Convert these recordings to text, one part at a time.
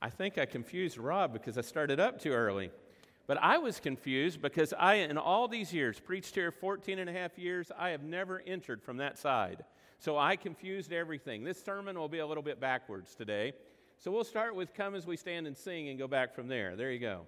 I think I confused Rob because I started up too early. But I was confused because I, in all these years, preached here 14 and a half years, I have never entered from that side. So I confused everything. This sermon will be a little bit backwards today. So we'll start with Come as we stand and sing and go back from there. There you go.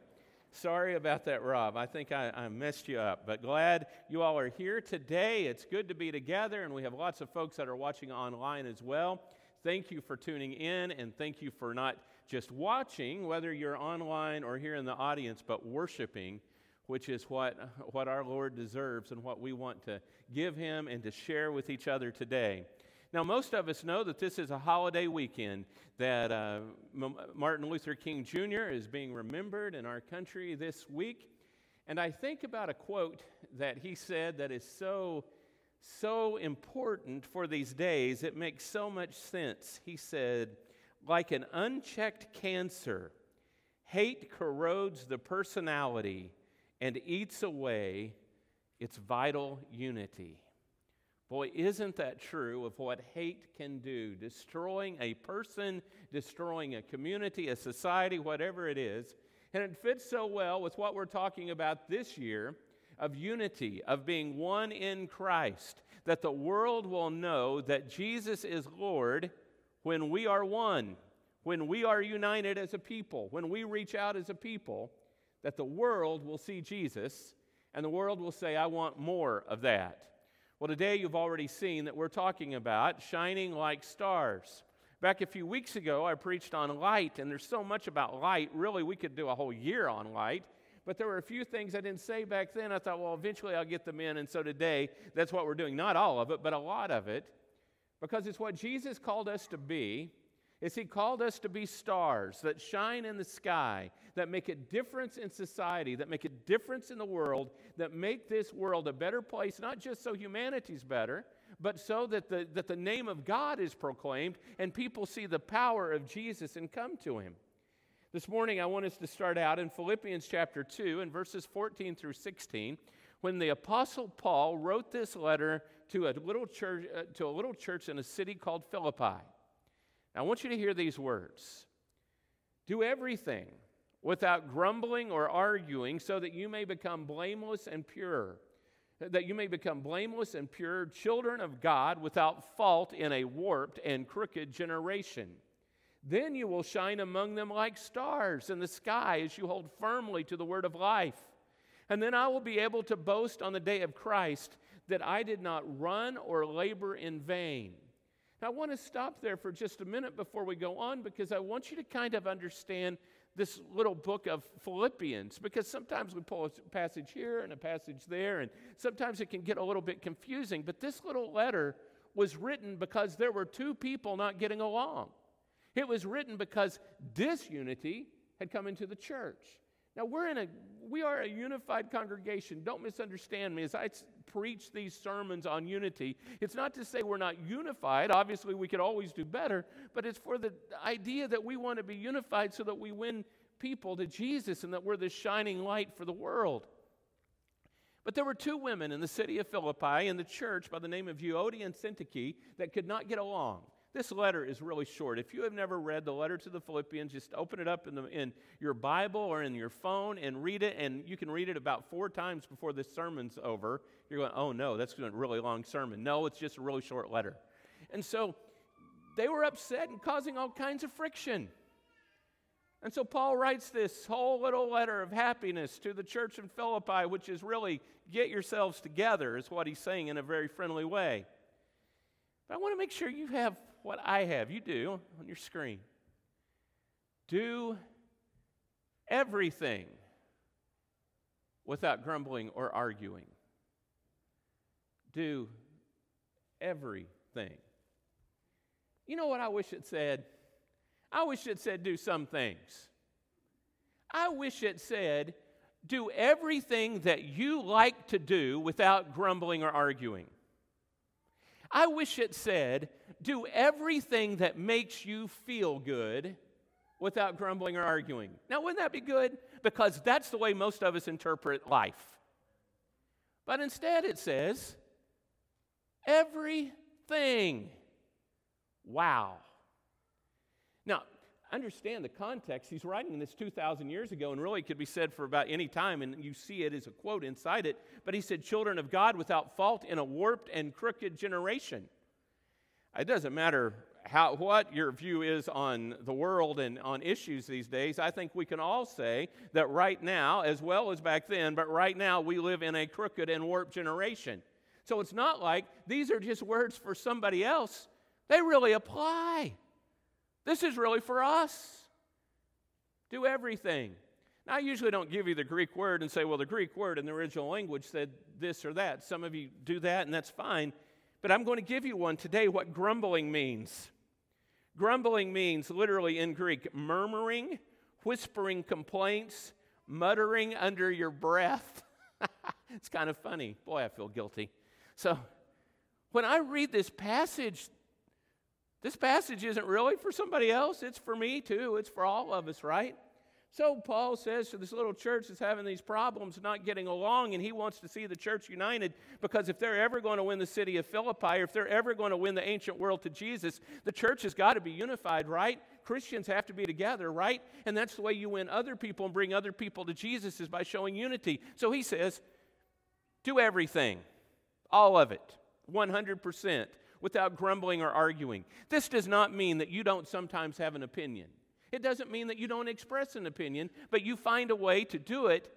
Sorry about that, Rob. I think I, I, messed you up, but glad you all are here today. It's good to be together, and we have lots of folks that are watching online as well. Thank you for tuning in, and thank you for not just watching, whether you're online or here in the audience, but worshiping, which is what, what our Lord deserves and what we want to give Him and to share with each other today. Now, most of us know that this is a holiday weekend, that uh, M- Martin Luther King Jr. is being remembered in our country this week. And I think about a quote that he said that is so, so important for these days. It makes so much sense. He said, like an unchecked cancer, hate corrodes the personality and eats away its vital unity. Boy, isn't that true of what hate can do? Destroying a person, destroying a community, a society, whatever it is. And it fits so well with what we're talking about this year of unity, of being one in Christ, that the world will know that Jesus is Lord when we are one, when we are united as a people, when we reach out as a people, that the world will see Jesus and the world will say, I want more of that. Well, today you've already seen that we're talking about shining like stars. Back a few weeks ago, I preached on light, and there's so much about light. Really, we could do a whole year on light. But there were a few things I didn't say back then. I thought, well, eventually I'll get them in. And so today, that's what we're doing. Not all of it, but a lot of it. Because it's what Jesus called us to be is he called us to be stars that shine in the sky, that make a difference in society, that make a difference in the world, that make this world a better place, not just so humanity's better, but so that the, that the name of God is proclaimed and people see the power of Jesus and come to him. This morning, I want us to start out in Philippians chapter 2 and verses 14 through 16, when the Apostle Paul wrote this letter to a little church, uh, to a little church in a city called Philippi. Now, I want you to hear these words Do everything without grumbling or arguing, so that you may become blameless and pure. That you may become blameless and pure, children of God without fault in a warped and crooked generation. Then you will shine among them like stars in the sky as you hold firmly to the word of life. And then I will be able to boast on the day of Christ that I did not run or labor in vain. Now, I want to stop there for just a minute before we go on because I want you to kind of understand this little book of Philippians because sometimes we pull a passage here and a passage there, and sometimes it can get a little bit confusing. But this little letter was written because there were two people not getting along. It was written because disunity had come into the church. Now we're in a we are a unified congregation. Don't misunderstand me as I preach these sermons on unity. It's not to say we're not unified. Obviously, we could always do better, but it's for the idea that we want to be unified so that we win people to Jesus and that we're the shining light for the world. But there were two women in the city of Philippi in the church by the name of Euodia and Syntyche that could not get along. This letter is really short. If you have never read the letter to the Philippians, just open it up in, the, in your Bible or in your phone and read it. And you can read it about four times before this sermon's over. You're going, oh no, that's a really long sermon. No, it's just a really short letter. And so they were upset and causing all kinds of friction. And so Paul writes this whole little letter of happiness to the church in Philippi, which is really get yourselves together, is what he's saying in a very friendly way. But I want to make sure you have what I have. You do on your screen. Do everything without grumbling or arguing. Do everything. You know what I wish it said? I wish it said do some things. I wish it said do everything that you like to do without grumbling or arguing. I wish it said, do everything that makes you feel good without grumbling or arguing. Now, wouldn't that be good? Because that's the way most of us interpret life. But instead, it says, everything. Wow. Now, understand the context. He's writing this 2,000 years ago and really could be said for about any time, and you see it as a quote inside it. But he said, Children of God without fault in a warped and crooked generation. It doesn't matter how, what your view is on the world and on issues these days. I think we can all say that right now, as well as back then, but right now we live in a crooked and warped generation. So it's not like these are just words for somebody else, they really apply. This is really for us. Do everything. Now, I usually don't give you the Greek word and say, well, the Greek word in the original language said this or that. Some of you do that, and that's fine. But I'm going to give you one today what grumbling means. Grumbling means literally in Greek murmuring, whispering complaints, muttering under your breath. it's kind of funny. Boy, I feel guilty. So, when I read this passage, this passage isn't really for somebody else, it's for me too. It's for all of us, right? So Paul says to this little church that's having these problems, not getting along, and he wants to see the church united because if they're ever going to win the city of Philippi, or if they're ever going to win the ancient world to Jesus, the church has got to be unified, right? Christians have to be together, right? And that's the way you win other people and bring other people to Jesus is by showing unity. So he says, do everything, all of it, 100% without grumbling or arguing. This does not mean that you don't sometimes have an opinion. It doesn't mean that you don't express an opinion, but you find a way to do it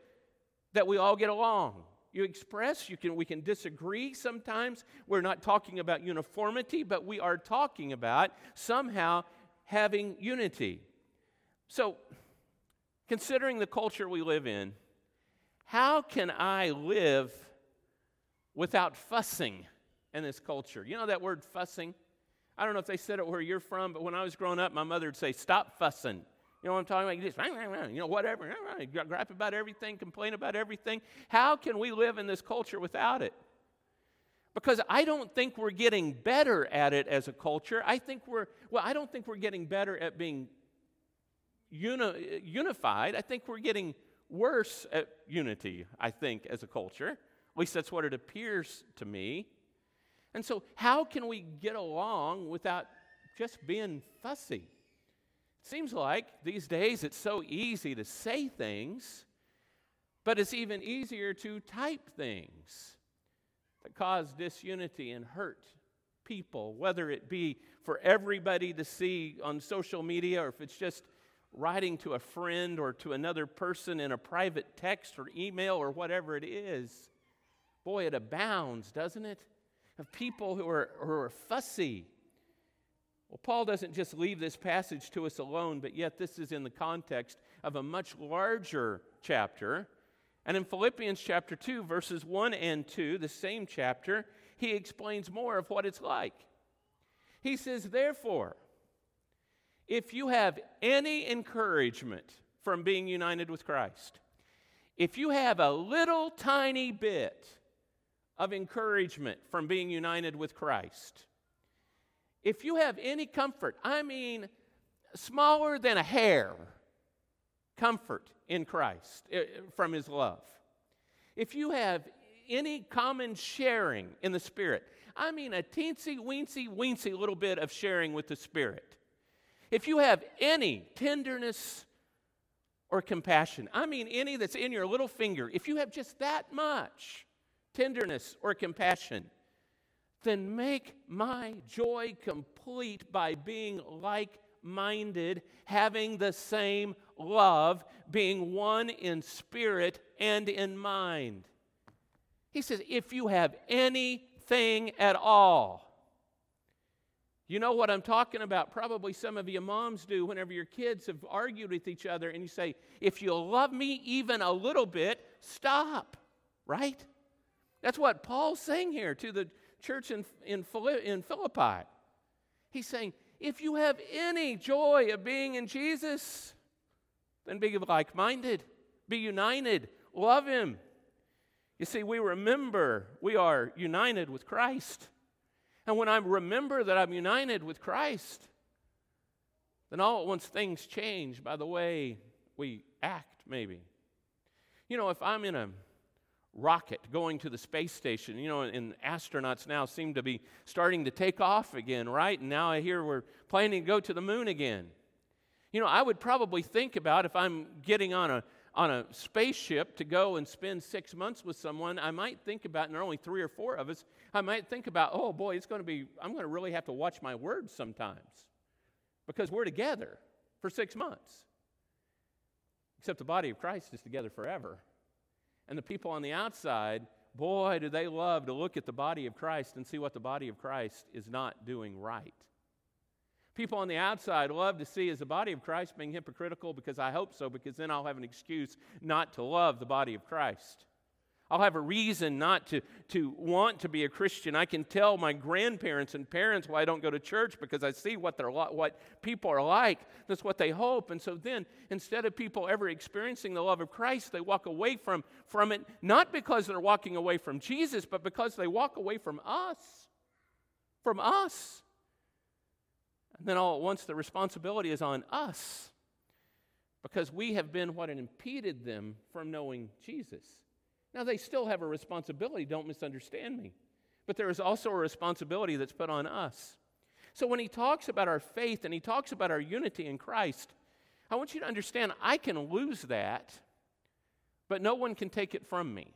that we all get along. You express, you can, we can disagree sometimes. We're not talking about uniformity, but we are talking about somehow having unity. So, considering the culture we live in, how can I live without fussing? in this culture. You know that word fussing? I don't know if they said it where you're from, but when I was growing up, my mother would say, Stop fussing. You know what I'm talking about? You just, you know, whatever, gripe about everything, complain about everything. How can we live in this culture without it? Because I don't think we're getting better at it as a culture. I think we're, well, I don't think we're getting better at being uni- unified. I think we're getting worse at unity, I think, as a culture. At least that's what it appears to me. And so, how can we get along without just being fussy? It seems like these days it's so easy to say things, but it's even easier to type things that cause disunity and hurt people, whether it be for everybody to see on social media or if it's just writing to a friend or to another person in a private text or email or whatever it is. Boy, it abounds, doesn't it? Of people who are, who are fussy. Well, Paul doesn't just leave this passage to us alone, but yet this is in the context of a much larger chapter. And in Philippians chapter 2, verses 1 and 2, the same chapter, he explains more of what it's like. He says, Therefore, if you have any encouragement from being united with Christ, if you have a little tiny bit of encouragement from being united with Christ. If you have any comfort, I mean smaller than a hair, comfort in Christ eh, from His love. If you have any common sharing in the Spirit, I mean a teensy weensy weensy little bit of sharing with the Spirit. If you have any tenderness or compassion, I mean any that's in your little finger, if you have just that much, tenderness, or compassion, then make my joy complete by being like minded, having the same love, being one in spirit and in mind. He says, if you have anything at all, you know what I'm talking about? Probably some of you moms do whenever your kids have argued with each other and you say, if you love me even a little bit, stop, right? That's what Paul's saying here to the church in, in, in Philippi. He's saying, if you have any joy of being in Jesus, then be like minded, be united, love Him. You see, we remember we are united with Christ. And when I remember that I'm united with Christ, then all at once things change by the way we act, maybe. You know, if I'm in a rocket going to the space station. You know, and astronauts now seem to be starting to take off again, right? And now I hear we're planning to go to the moon again. You know, I would probably think about if I'm getting on a on a spaceship to go and spend six months with someone, I might think about, and there are only three or four of us, I might think about, oh boy, it's going to be, I'm going to really have to watch my words sometimes because we're together for six months. Except the body of Christ is together forever. And the people on the outside, boy, do they love to look at the body of Christ and see what the body of Christ is not doing right. People on the outside love to see as the body of Christ being hypocritical because I hope so, because then I'll have an excuse not to love the body of Christ. I'll have a reason not to, to want to be a Christian. I can tell my grandparents and parents why I don't go to church because I see what, they're, what people are like. That's what they hope. And so then, instead of people ever experiencing the love of Christ, they walk away from, from it, not because they're walking away from Jesus, but because they walk away from us. From us. And then all at once, the responsibility is on us because we have been what impeded them from knowing Jesus. Now, they still have a responsibility, don't misunderstand me. But there is also a responsibility that's put on us. So when he talks about our faith and he talks about our unity in Christ, I want you to understand I can lose that, but no one can take it from me.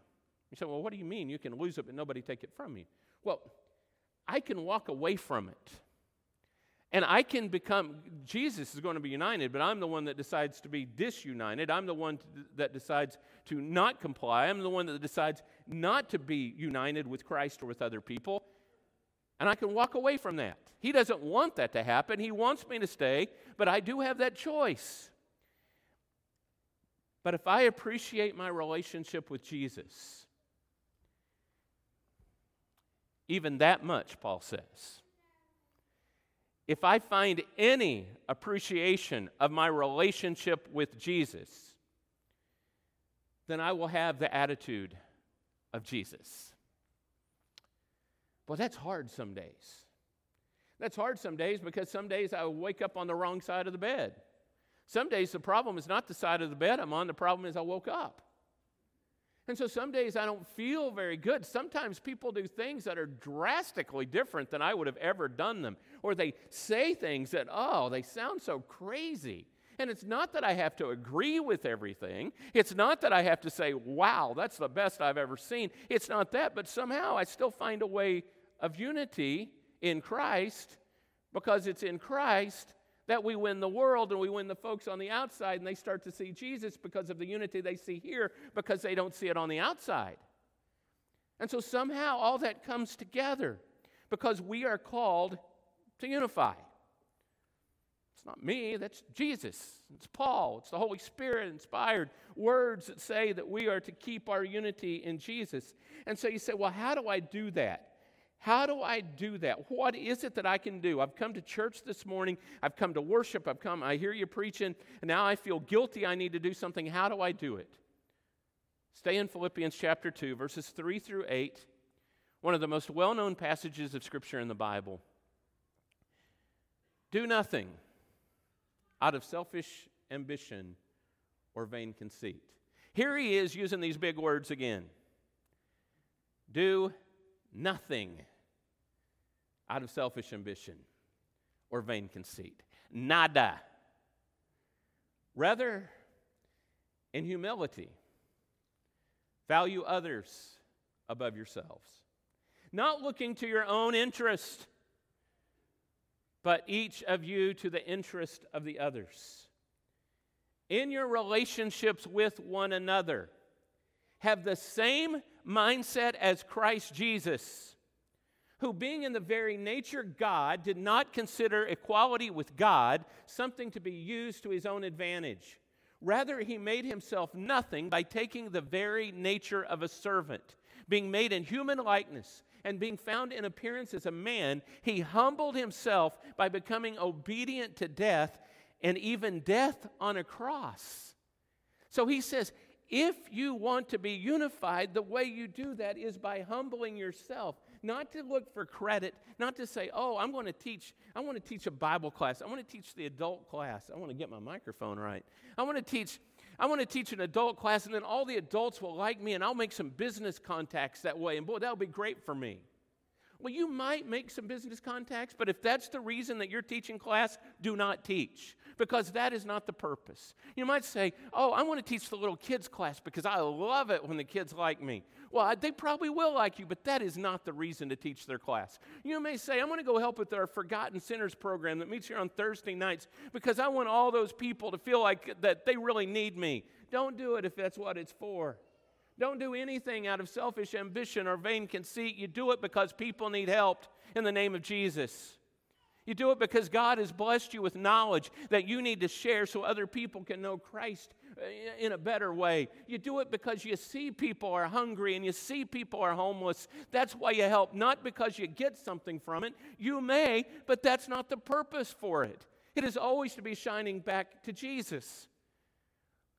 You say, well, what do you mean you can lose it, but nobody take it from me? Well, I can walk away from it. And I can become, Jesus is going to be united, but I'm the one that decides to be disunited. I'm the one that decides to not comply. I'm the one that decides not to be united with Christ or with other people. And I can walk away from that. He doesn't want that to happen. He wants me to stay, but I do have that choice. But if I appreciate my relationship with Jesus, even that much, Paul says, if I find any appreciation of my relationship with Jesus, then I will have the attitude of Jesus. Well, that's hard some days. That's hard some days because some days I wake up on the wrong side of the bed. Some days the problem is not the side of the bed I'm on, the problem is I woke up. And so some days I don't feel very good. Sometimes people do things that are drastically different than I would have ever done them. Or they say things that, oh, they sound so crazy. And it's not that I have to agree with everything. It's not that I have to say, wow, that's the best I've ever seen. It's not that, but somehow I still find a way of unity in Christ because it's in Christ that we win the world and we win the folks on the outside and they start to see Jesus because of the unity they see here because they don't see it on the outside. And so somehow all that comes together because we are called to unify. It's not me, that's Jesus. It's Paul. It's the Holy Spirit inspired words that say that we are to keep our unity in Jesus. And so you say, well, how do I do that? How do I do that? What is it that I can do? I've come to church this morning. I've come to worship. I've come, I hear you preaching, and now I feel guilty. I need to do something. How do I do it? Stay in Philippians chapter 2, verses 3 through 8, one of the most well known passages of Scripture in the Bible. Do nothing out of selfish ambition or vain conceit. Here he is using these big words again. Do nothing out of selfish ambition or vain conceit. Nada. Rather, in humility, value others above yourselves. Not looking to your own interest, but each of you to the interest of the others. In your relationships with one another, have the same mindset as Christ Jesus, who, being in the very nature God, did not consider equality with God something to be used to his own advantage. Rather, he made himself nothing by taking the very nature of a servant. Being made in human likeness and being found in appearance as a man, he humbled himself by becoming obedient to death and even death on a cross. So he says, if you want to be unified, the way you do that is by humbling yourself, not to look for credit, not to say, "Oh, I'm going to teach I want to teach a Bible class. I want to teach the adult class. I want to get my microphone right. I want to teach I want to teach an adult class and then all the adults will like me and I'll make some business contacts that way and boy, that'll be great for me." Well, you might make some business contacts, but if that's the reason that you're teaching class, do not teach because that is not the purpose. You might say, Oh, I want to teach the little kids class because I love it when the kids like me. Well, they probably will like you, but that is not the reason to teach their class. You may say, I'm going to go help with our Forgotten Sinners program that meets here on Thursday nights because I want all those people to feel like that they really need me. Don't do it if that's what it's for. Don't do anything out of selfish ambition or vain conceit. You do it because people need help in the name of Jesus. You do it because God has blessed you with knowledge that you need to share so other people can know Christ uh, in a better way. You do it because you see people are hungry and you see people are homeless. That's why you help, not because you get something from it. You may, but that's not the purpose for it. It is always to be shining back to Jesus.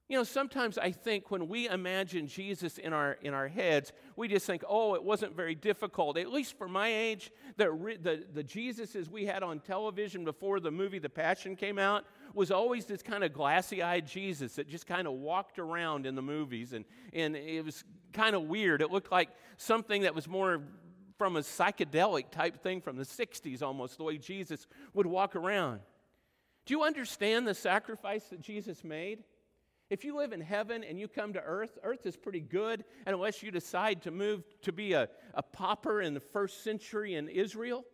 You know, sometimes I think when we imagine Jesus in our, in our heads, we just think, oh, it wasn't very difficult. At least for my age, the, the, the Jesuses we had on television before the movie The Passion came out was always this kind of glassy eyed Jesus that just kind of walked around in the movies. And, and it was kind of weird. It looked like something that was more from a psychedelic type thing from the 60s almost, the way Jesus would walk around. Do you understand the sacrifice that Jesus made? If you live in heaven and you come to earth, earth is pretty good, and unless you decide to move to be a, a pauper in the first century in Israel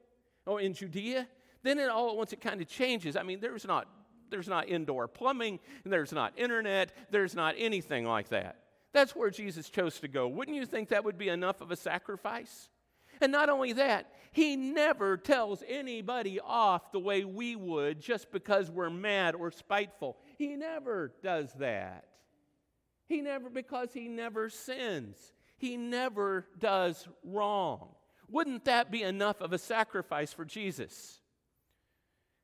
or in Judea, then it all at once it kind of changes. I mean, there's not there's not indoor plumbing, there's not internet, there's not anything like that. That's where Jesus chose to go. Wouldn't you think that would be enough of a sacrifice? And not only that, he never tells anybody off the way we would just because we're mad or spiteful. He never does that. He never, because he never sins. He never does wrong. Wouldn't that be enough of a sacrifice for Jesus?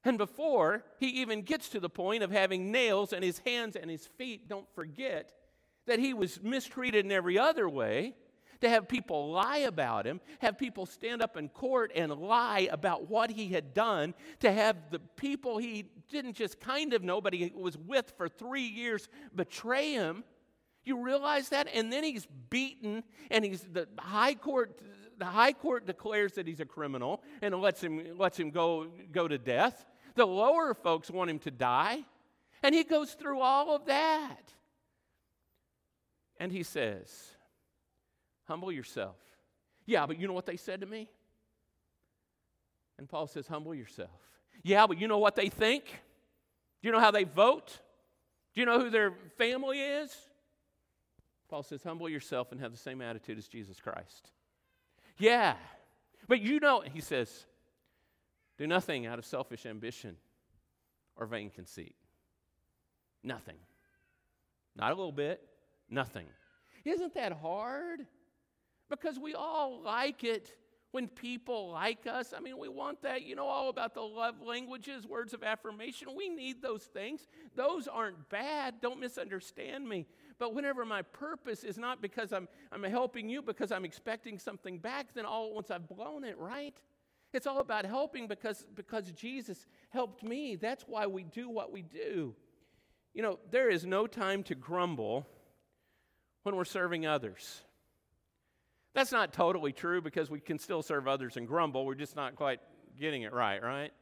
And before he even gets to the point of having nails in his hands and his feet, don't forget that he was mistreated in every other way to have people lie about him, have people stand up in court and lie about what he had done, to have the people he didn't just kind of know, but he was with for three years betray him. You realize that? And then he's beaten, and he's the high court. The high court declares that he's a criminal and lets him, lets him go, go to death. The lower folks want him to die. And he goes through all of that. And he says, Humble yourself. Yeah, but you know what they said to me? And Paul says, Humble yourself. Yeah, but you know what they think? Do you know how they vote? Do you know who their family is? Paul says, Humble yourself and have the same attitude as Jesus Christ. Yeah, but you know, he says, Do nothing out of selfish ambition or vain conceit. Nothing. Not a little bit, nothing. Isn't that hard? Because we all like it when people like us. I mean, we want that, you know, all about the love languages, words of affirmation. We need those things. Those aren't bad. Don't misunderstand me. But whenever my purpose is not because I'm, I'm helping you, because I'm expecting something back, then all at once I've blown it, right? It's all about helping because, because Jesus helped me. That's why we do what we do. You know, there is no time to grumble when we're serving others. That's not totally true because we can still serve others and grumble. We're just not quite getting it right, right?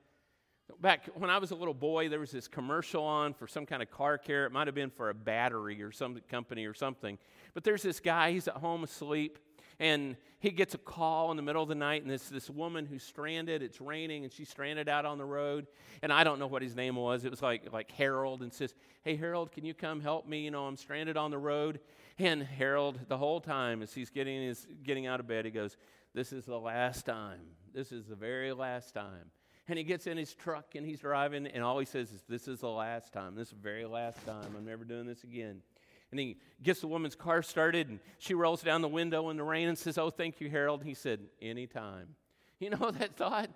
Back when I was a little boy, there was this commercial on for some kind of car care. It might have been for a battery or some company or something. But there's this guy, he's at home asleep, and he gets a call in the middle of the night, and this this woman who's stranded. It's raining, and she's stranded out on the road. And I don't know what his name was. It was like like Harold, and says, "Hey Harold, can you come help me? You know, I'm stranded on the road." And Harold, the whole time as he's getting, his, getting out of bed, he goes, This is the last time. This is the very last time. And he gets in his truck and he's driving, and all he says is, This is the last time. This is the very last time. I'm never doing this again. And he gets the woman's car started, and she rolls down the window in the rain and says, Oh, thank you, Harold. He said, Anytime. You know that thought?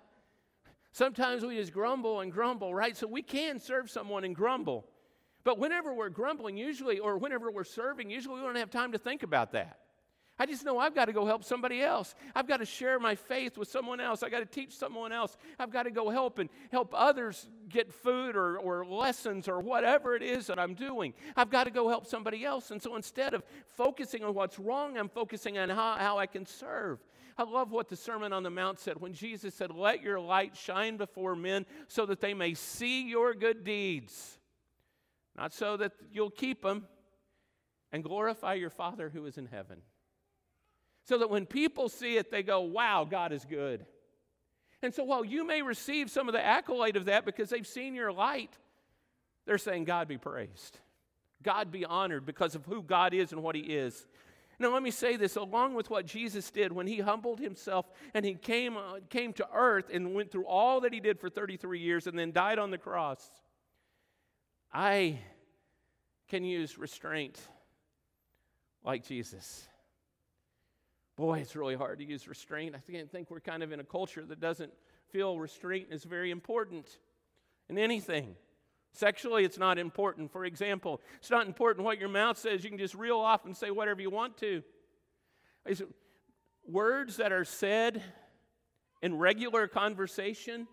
Sometimes we just grumble and grumble, right? So we can serve someone and grumble. But whenever we're grumbling, usually, or whenever we're serving, usually we don't have time to think about that. I just know I've got to go help somebody else. I've got to share my faith with someone else. I've got to teach someone else. I've got to go help and help others get food or, or lessons or whatever it is that I'm doing. I've got to go help somebody else. And so instead of focusing on what's wrong, I'm focusing on how, how I can serve. I love what the Sermon on the Mount said when Jesus said, Let your light shine before men so that they may see your good deeds. Not so that you'll keep them and glorify your Father who is in heaven. So that when people see it, they go, wow, God is good. And so while you may receive some of the accolade of that because they've seen your light, they're saying, God be praised. God be honored because of who God is and what He is. Now, let me say this along with what Jesus did when He humbled Himself and He came, uh, came to earth and went through all that He did for 33 years and then died on the cross. I can use restraint like Jesus. Boy, it's really hard to use restraint. I think we're kind of in a culture that doesn't feel restraint is very important in anything. Sexually, it's not important. For example, it's not important what your mouth says. You can just reel off and say whatever you want to. Words that are said in regular conversation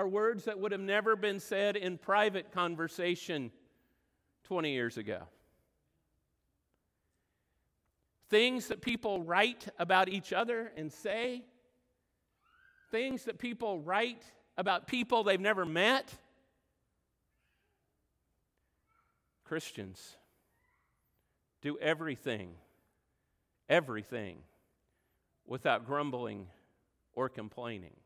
are words that would have never been said in private conversation 20 years ago things that people write about each other and say, things that people write about people they've never met. Christians do everything, everything without grumbling or complaining.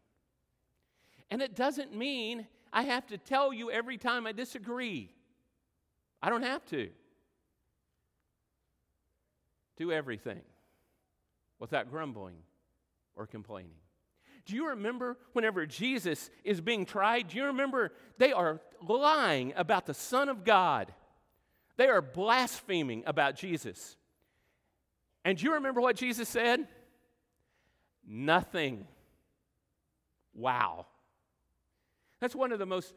And it doesn't mean I have to tell you every time I disagree. I don't have to do everything without grumbling or complaining. Do you remember whenever Jesus is being tried? Do you remember they are lying about the Son of God? They are blaspheming about Jesus. And do you remember what Jesus said? Nothing. Wow. That's one of the most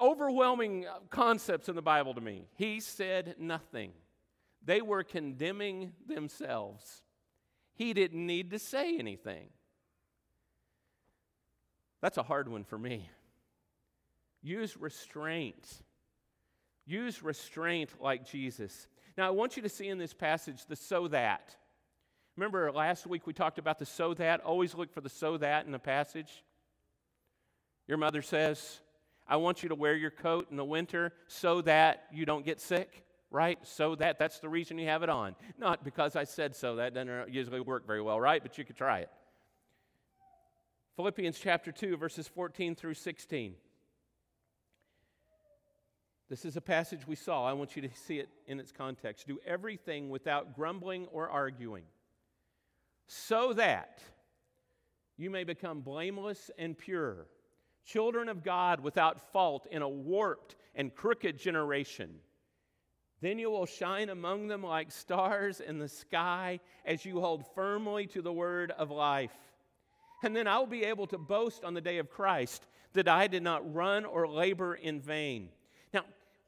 overwhelming uh, concepts in the Bible to me. He said nothing. They were condemning themselves. He didn't need to say anything. That's a hard one for me. Use restraint. Use restraint like Jesus. Now, I want you to see in this passage the so that. Remember last week we talked about the so that? Always look for the so that in the passage. Your mother says, I want you to wear your coat in the winter so that you don't get sick right? So that that's the reason you have it on. Not because I said so. That doesn't usually work very well, right? But you could try it. Philippians chapter 2 verses 14 through 16. This is a passage we saw. I want you to see it in its context. Do everything without grumbling or arguing, so that you may become blameless and pure, children of God without fault in a warped and crooked generation then you will shine among them like stars in the sky as you hold firmly to the word of life. And then I will be able to boast on the day of Christ that I did not run or labor in vain. Now,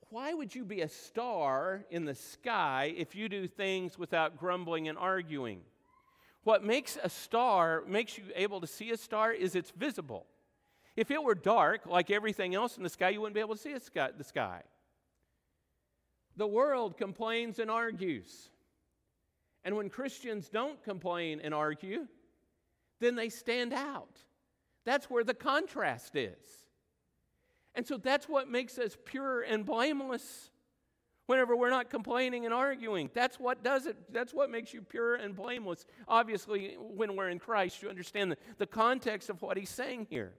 why would you be a star in the sky if you do things without grumbling and arguing? What makes a star, makes you able to see a star, is it's visible. If it were dark, like everything else in the sky, you wouldn't be able to see the sky. The world complains and argues. And when Christians don't complain and argue, then they stand out. That's where the contrast is. And so that's what makes us pure and blameless whenever we're not complaining and arguing. That's what does it. That's what makes you pure and blameless. Obviously, when we're in Christ, you understand the, the context of what he's saying here.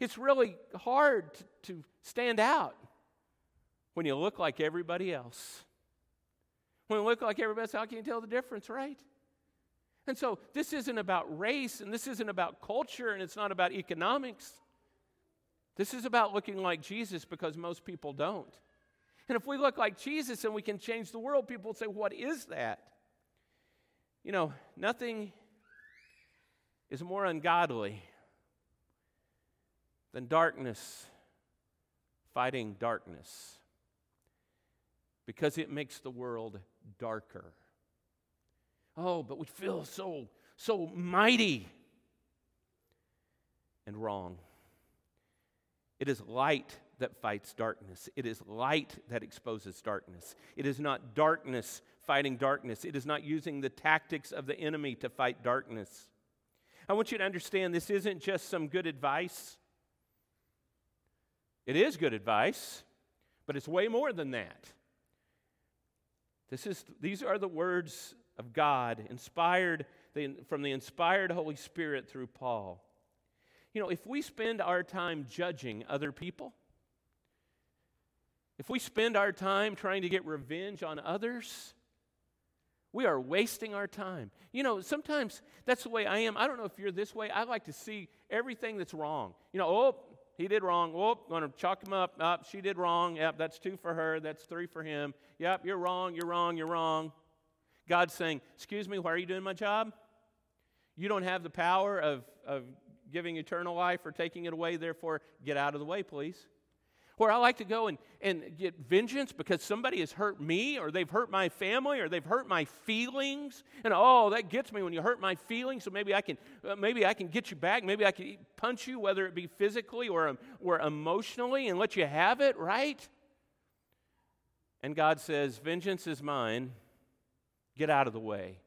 It's really hard to, to stand out when you look like everybody else. When you look like everybody else, how can you tell the difference, right? And so this isn't about race and this isn't about culture and it's not about economics. This is about looking like Jesus because most people don't. And if we look like Jesus and we can change the world, people will say, What is that? You know, nothing is more ungodly than darkness fighting darkness because it makes the world darker. Oh, but we feel so, so mighty and wrong. It is light that fights darkness. It is light that exposes darkness. It is not darkness fighting darkness. It is not using the tactics of the enemy to fight darkness. I want you to understand this isn't just some good advice. It is good advice, but it's way more than that. This is, these are the words of God, inspired from the inspired Holy Spirit through Paul. You know, if we spend our time judging other people, if we spend our time trying to get revenge on others, we are wasting our time. You know, sometimes that's the way I am. I don't know if you're this way. I like to see everything that's wrong. You know, oh, he did wrong. Whoop, going to chalk him up. Up, she did wrong. Yep, that's two for her. That's three for him. Yep, you're wrong. You're wrong. You're wrong. God's saying, Excuse me, why are you doing my job? You don't have the power of, of giving eternal life or taking it away, therefore, get out of the way, please. Or I like to go and, and get vengeance because somebody has hurt me or they've hurt my family or they've hurt my feelings. And oh, that gets me when you hurt my feelings. So maybe I can, uh, maybe I can get you back. Maybe I can punch you, whether it be physically or, um, or emotionally, and let you have it, right? And God says, Vengeance is mine. Get out of the way.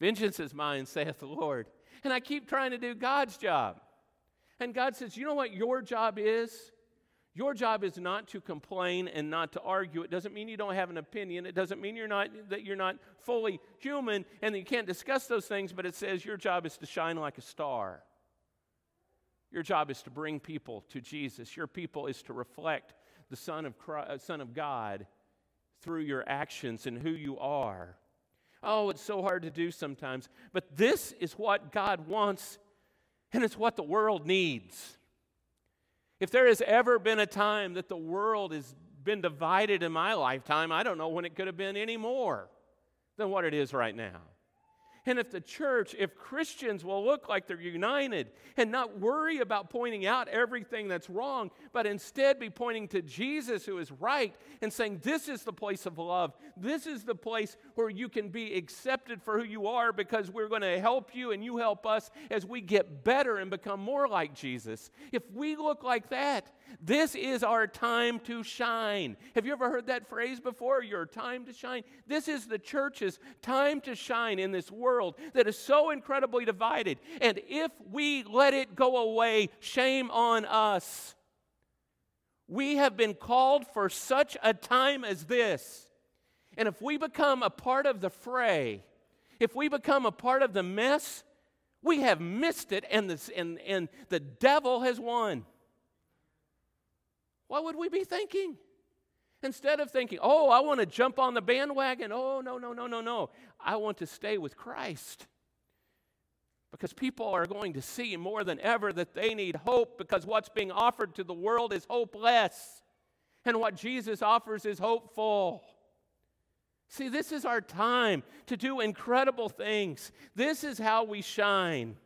Vengeance is mine, saith the Lord. And I keep trying to do God's job. And God says, You know what your job is? Your job is not to complain and not to argue. It doesn't mean you don't have an opinion. It doesn't mean you're not, that you're not fully human and you can't discuss those things, but it says your job is to shine like a star. Your job is to bring people to Jesus. Your people is to reflect the Son of, Christ, uh, Son of God through your actions and who you are. Oh, it's so hard to do sometimes. But this is what God wants, and it's what the world needs. If there has ever been a time that the world has been divided in my lifetime, I don't know when it could have been any more than what it is right now. And if the church, if Christians will look like they're united and not worry about pointing out everything that's wrong, but instead be pointing to Jesus who is right and saying, This is the place of love. This is the place where you can be accepted for who you are because we're going to help you and you help us as we get better and become more like Jesus. If we look like that, this is our time to shine. Have you ever heard that phrase before? Your time to shine. This is the church's time to shine in this world that is so incredibly divided. And if we let it go away, shame on us. We have been called for such a time as this. And if we become a part of the fray, if we become a part of the mess, we have missed it and, this, and, and the devil has won. What would we be thinking? Instead of thinking, oh, I want to jump on the bandwagon, oh, no, no, no, no, no. I want to stay with Christ. Because people are going to see more than ever that they need hope because what's being offered to the world is hopeless. And what Jesus offers is hopeful. See, this is our time to do incredible things. This is how we shine.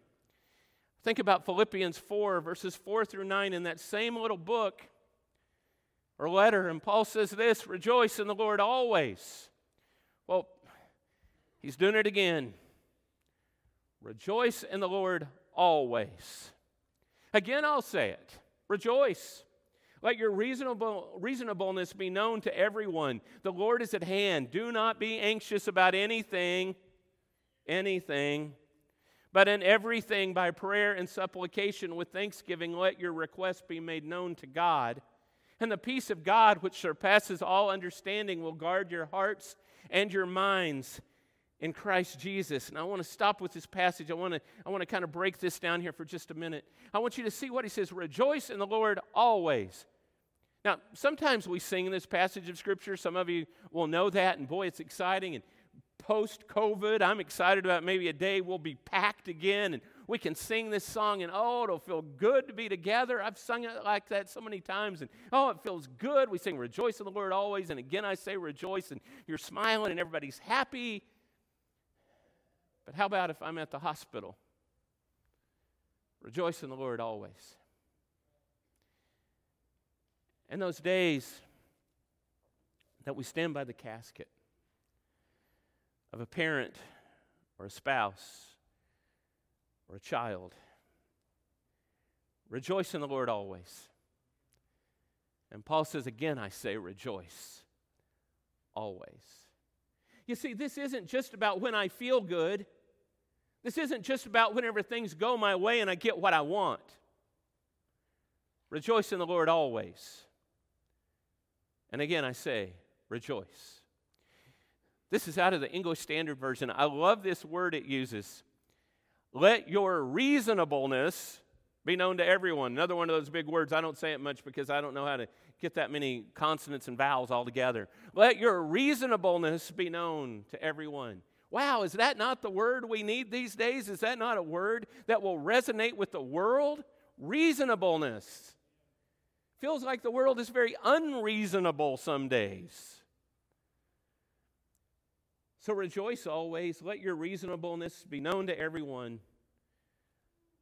Think about Philippians 4, verses 4 through 9 in that same little book or letter, and Paul says this rejoice in the Lord always. Well, he's doing it again. Rejoice in the Lord always. Again, I'll say it rejoice. Let your reasonable, reasonableness be known to everyone. The Lord is at hand. Do not be anxious about anything, anything, but in everything by prayer and supplication with thanksgiving, let your requests be made known to God. And the peace of God, which surpasses all understanding, will guard your hearts and your minds in Christ Jesus. And I want to stop with this passage. I want to, I want to kind of break this down here for just a minute. I want you to see what he says Rejoice in the Lord always. Now, sometimes we sing this passage of Scripture. Some of you will know that, and boy, it's exciting. And post COVID, I'm excited about maybe a day we'll be packed again and we can sing this song and oh, it'll feel good to be together. I've sung it like that so many times and oh, it feels good. We sing rejoice in the Lord always. And again, I say rejoice and you're smiling and everybody's happy. But how about if I'm at the hospital? Rejoice in the Lord always. In those days that we stand by the casket, of a parent or a spouse or a child. Rejoice in the Lord always. And Paul says, again, I say, rejoice always. You see, this isn't just about when I feel good. This isn't just about whenever things go my way and I get what I want. Rejoice in the Lord always. And again, I say, rejoice. This is out of the English Standard Version. I love this word it uses. Let your reasonableness be known to everyone. Another one of those big words. I don't say it much because I don't know how to get that many consonants and vowels all together. Let your reasonableness be known to everyone. Wow, is that not the word we need these days? Is that not a word that will resonate with the world? Reasonableness. Feels like the world is very unreasonable some days. So rejoice always. Let your reasonableness be known to everyone.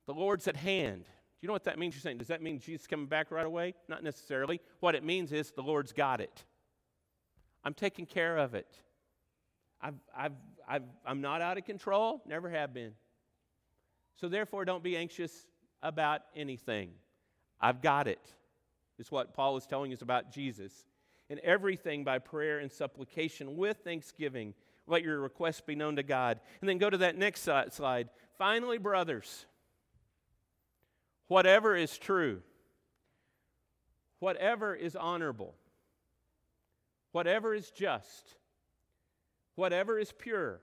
The Lord's at hand. Do you know what that means? You're saying, does that mean Jesus coming back right away? Not necessarily. What it means is the Lord's got it. I'm taking care of it. I've, I've, I've, I'm not out of control, never have been. So therefore, don't be anxious about anything. I've got it is what Paul is telling us about Jesus. In everything by prayer and supplication with thanksgiving, let your requests be known to God. And then go to that next slide. Finally, brothers, whatever is true, whatever is honorable, whatever is just, whatever is pure,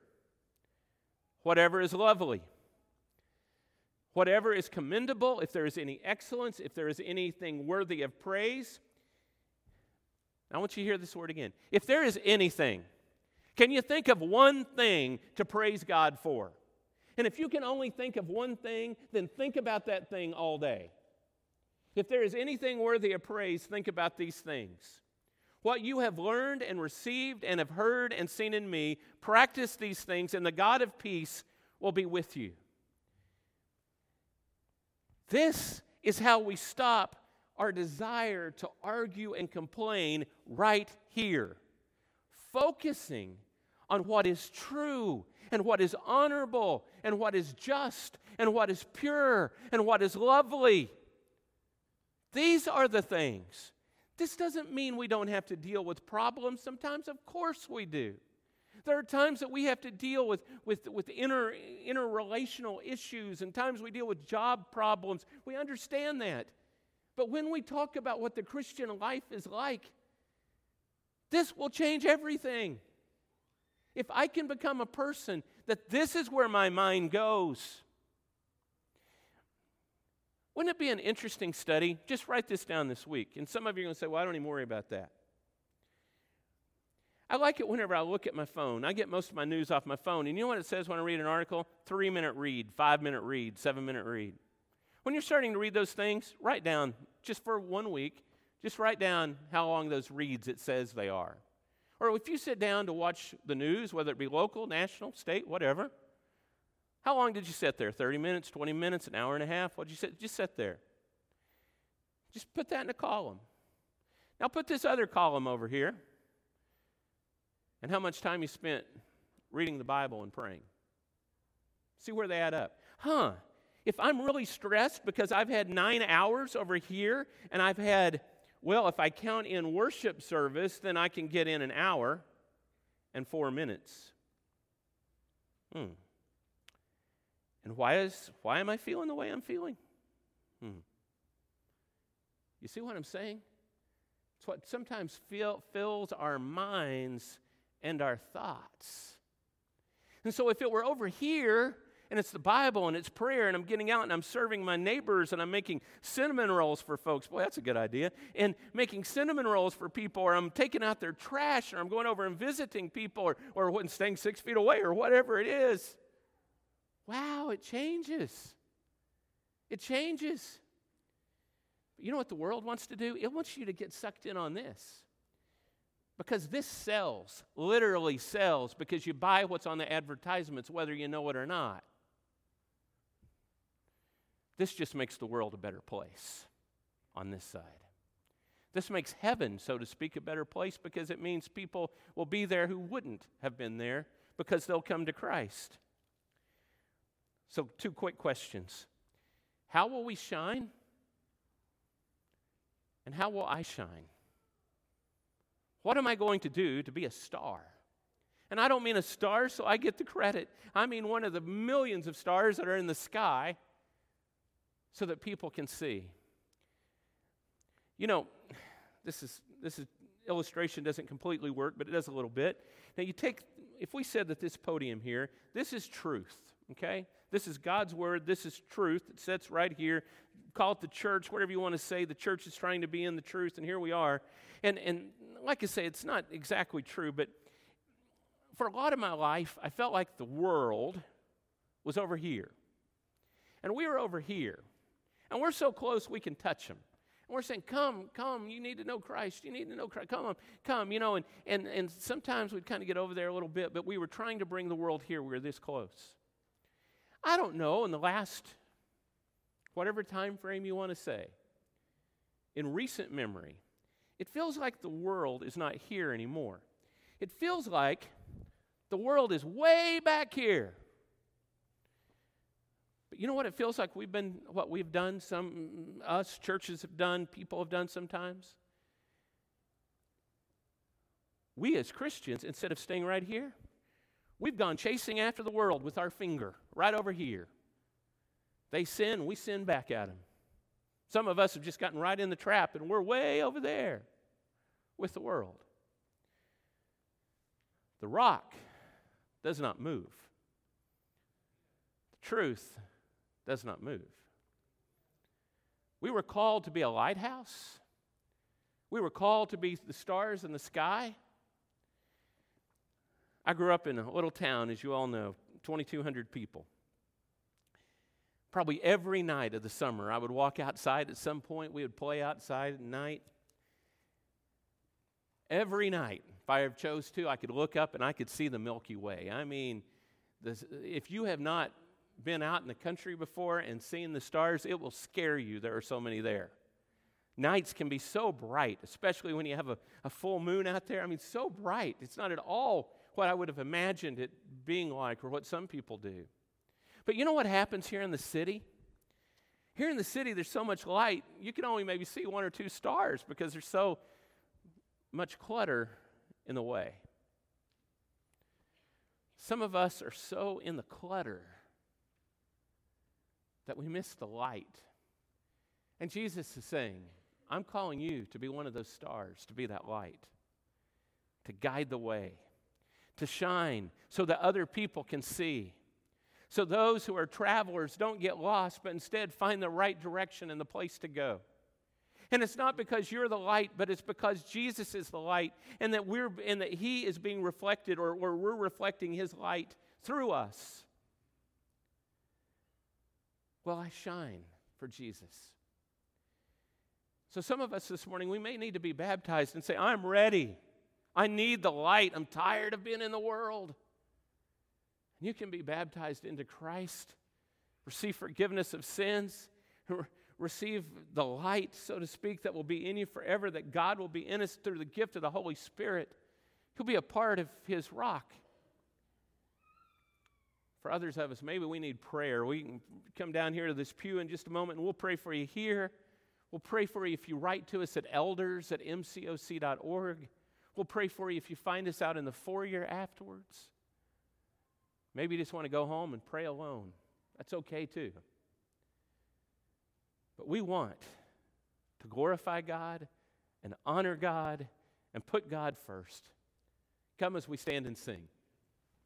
whatever is lovely whatever is commendable, if there is any excellence, if there is anything worthy of praise. I want you to hear this word again. If there is anything, can you think of one thing to praise God for? And if you can only think of one thing, then think about that thing all day. If there is anything worthy of praise, think about these things. What you have learned and received and have heard and seen in me, practice these things, and the God of peace will be with you. This is how we stop our desire to argue and complain right here, focusing on what is true and what is honorable and what is just and what is pure and what is lovely. These are the things. This doesn't mean we don't have to deal with problems. Sometimes, of course, we do. There are times that we have to deal with, with, with inter, interrelational issues and times we deal with job problems. We understand that. But when we talk about what the Christian life is like, this will change everything. If I can become a person that this is where my mind goes, wouldn't it be an interesting study? Just write this down this week. And some of you are going to say, well, I don't even worry about that. I like it whenever I look at my phone. I get most of my news off my phone. And you know what it says when I read an article? Three minute read, five minute read, seven minute read. When you're starting to read those things, write down, just for one week, just write down how long those reads it says they are. Or if you sit down to watch the news, whether it be local, national, state, whatever, how long did you sit there? 30 minutes, 20 minutes, an hour and a half? What'd you sit? Just sit there. Just put that in a column. Now put this other column over here and how much time you spent reading the Bible and praying. See where they add up. Huh, if I'm really stressed because I've had nine hours over here and I've had, well, if I count in worship service, then I can get in an hour and four minutes. Hmm. And why is why am I feeling the way I'm feeling? Hmm. You see what I'm saying? It's what sometimes fills our minds and our thoughts. And so, if it were over here, and it's the Bible and it's prayer, and I'm getting out and I'm serving my neighbors and I'm making cinnamon rolls for folks. Boy, that's a good idea. And making cinnamon rolls for people, or I'm taking out their trash, or I'm going over and visiting people, or, or staying six feet away, or whatever it is. Wow, it changes. It changes. But you know what the world wants to do? It wants you to get sucked in on this. Because this sells, literally sells, because you buy what's on the advertisements, whether you know it or not. This just makes the world a better place on this side. This makes heaven, so to speak, a better place because it means people will be there who wouldn't have been there because they'll come to Christ. So, two quick questions How will we shine? And how will I shine? What am I going to do to be a star? And I don't mean a star so I get the credit. I mean one of the millions of stars that are in the sky so that people can see. You know, this is this is illustration doesn't completely work, but it does a little bit. Now you take if we said that this podium here, this is truth, okay? This is God's word, this is truth. It sits right here. Call it the church, whatever you want to say. The church is trying to be in the truth, and here we are. And and like I say, it's not exactly true, but for a lot of my life, I felt like the world was over here. And we were over here. And we're so close we can touch them. And we're saying, Come, come, you need to know Christ. You need to know Christ. Come come, you know. And, and, and sometimes we'd kind of get over there a little bit, but we were trying to bring the world here. We were this close. I don't know, in the last, whatever time frame you want to say, in recent memory, it feels like the world is not here anymore. It feels like the world is way back here. But you know what it feels like we've been, what we've done, some, us churches have done, people have done sometimes? We as Christians, instead of staying right here, we've gone chasing after the world with our finger right over here. They sin, we sin back at them. Some of us have just gotten right in the trap and we're way over there with the world. The rock does not move. The truth does not move. We were called to be a lighthouse. We were called to be the stars in the sky. I grew up in a little town, as you all know, 2,200 people. Probably every night of the summer, I would walk outside at some point. We would play outside at night. Every night, if I chose to, I could look up and I could see the Milky Way. I mean, this, if you have not been out in the country before and seen the stars, it will scare you. There are so many there. Nights can be so bright, especially when you have a, a full moon out there. I mean, so bright. It's not at all what I would have imagined it being like or what some people do. But you know what happens here in the city? Here in the city, there's so much light, you can only maybe see one or two stars because there's so much clutter in the way. Some of us are so in the clutter that we miss the light. And Jesus is saying, I'm calling you to be one of those stars, to be that light, to guide the way, to shine so that other people can see. So those who are travelers don't get lost, but instead find the right direction and the place to go. And it's not because you're the light, but it's because Jesus is the light and that we're and that he is being reflected or, or we're reflecting his light through us. Well, I shine for Jesus. So some of us this morning we may need to be baptized and say, I'm ready. I need the light. I'm tired of being in the world. And you can be baptized into Christ, receive forgiveness of sins, receive the light, so to speak, that will be in you forever, that God will be in us through the gift of the Holy Spirit. He'll be a part of His rock. For others of us, maybe we need prayer. We can come down here to this pew in just a moment and we'll pray for you here. We'll pray for you if you write to us at elders at mcoc.org. We'll pray for you if you find us out in the foyer afterwards. Maybe you just want to go home and pray alone. That's okay too. But we want to glorify God and honor God and put God first. Come as we stand and sing.